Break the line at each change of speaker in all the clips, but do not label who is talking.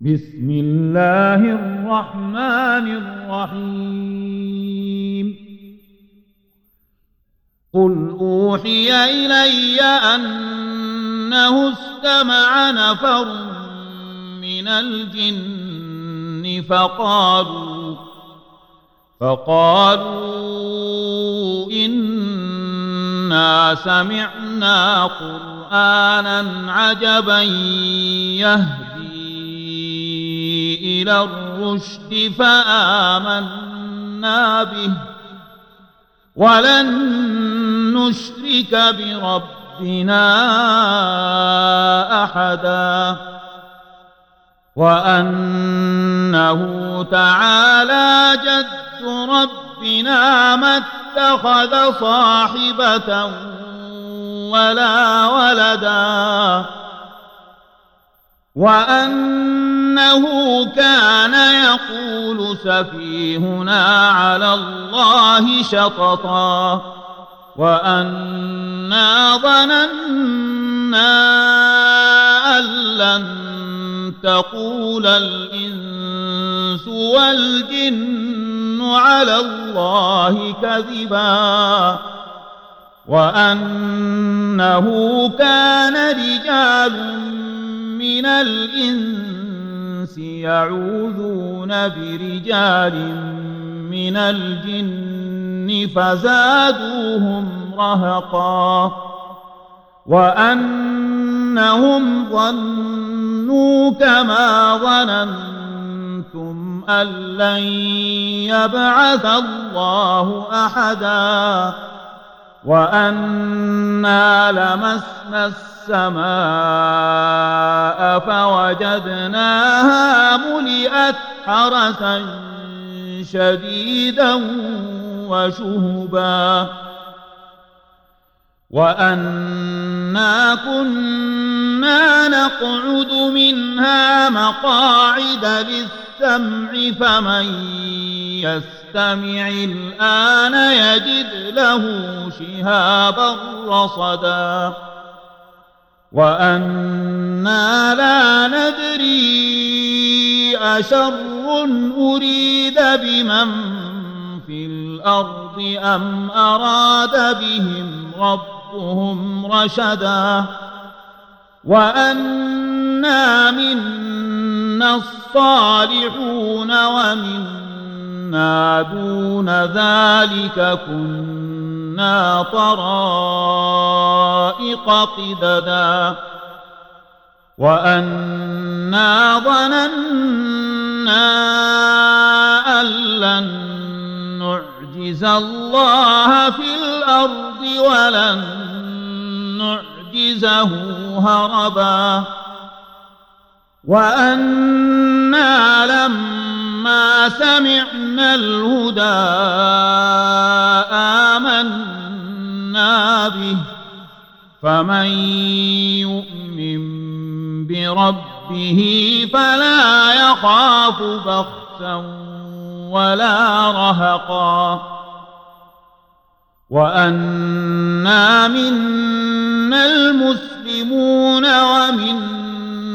بسم الله الرحمن الرحيم. قل أوحي إلي أنه استمع نفر من الجن فقالوا فقالوا إنا سمعنا قرآنا عجبا يهدي إلى الرشد فآمنا به. ولن نشرك بربنا أحدا. وأنه تعالى جد ربنا ما اتخذ صاحبة ولا ولدا. وأنه كان يقول سفيهنا على الله شططا وأنا ظننا أن لن تقول الإنس والجن على الله كذبا وأنه كان رجال من الإنس يعوذون برجال من الجن فزادوهم رهقا وأنهم ظنوا كما ظننتم أن لن يبعث الله أحدا وأنا لمسنا السماء فوجدناها ملئت حرسا شديدا وشهبا وأنا كنا نقعد منها مقاعد للسمع فمن يستمع الآن يجد له شهابا رصدا. وأنا لا ندري أشر أريد بمن في الأرض أم أراد بهم ربهم رشدا. وأنا منا الصالحون ومنا دون ذلك كنا طرائق قددا. وأنا ظننا أن لن نعجز الله في الأرض ولن نعجزه هربا. وأنا لما سمعنا الهدى آمنا به فمن يؤمن بربه فلا يخاف بخسا ولا رهقا وأنا منا المسلمون ومنا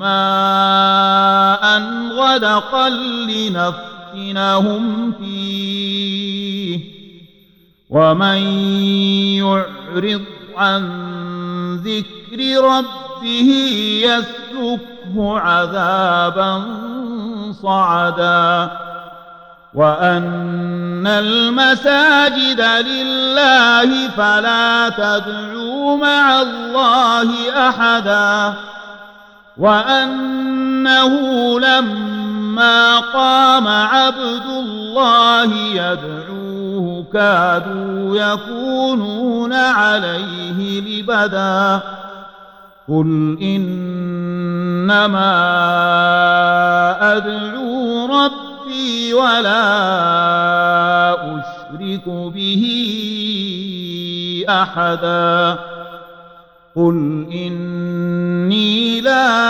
ماء غدقا لنفتنهم فيه. ومن يعرض عن ذكر ربه يسلكه عذابا صعدا. وأن المساجد لله فلا تدعوا مع الله أحدا. وأنه لما قام عبد الله يدعوه كادوا يكونون عليه لبدا. قل إنما أدعو ربي ولا أشرك به أحدا. قل إني لا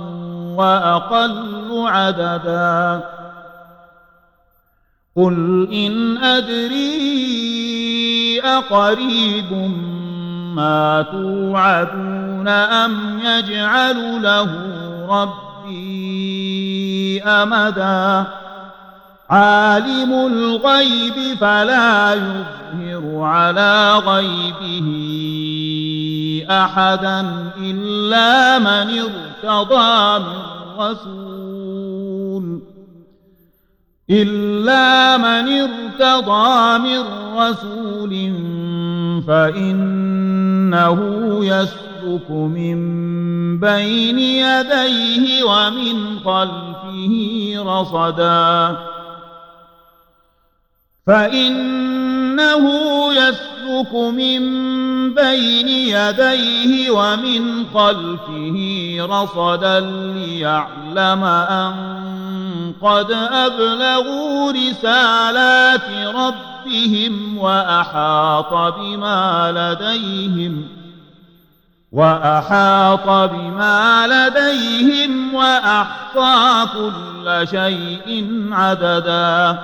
وأقل عددا. قل إن أدري أقريب ما توعدون أم يجعل له ربي أمدا. عالم الغيب فلا يظهر على غيبه أحدا إلا من ارتضى من رسول إلا من ارتضى من رسول فإنه يسلك من بين يديه ومن خلفه رصدا. فإنه يسلك من بين يديه ومن خلفه رصدا ليعلم أن قد أبلغوا رسالات ربهم وأحاط بما لديهم وأحاط بما لديهم وأحصى كل شيء عددا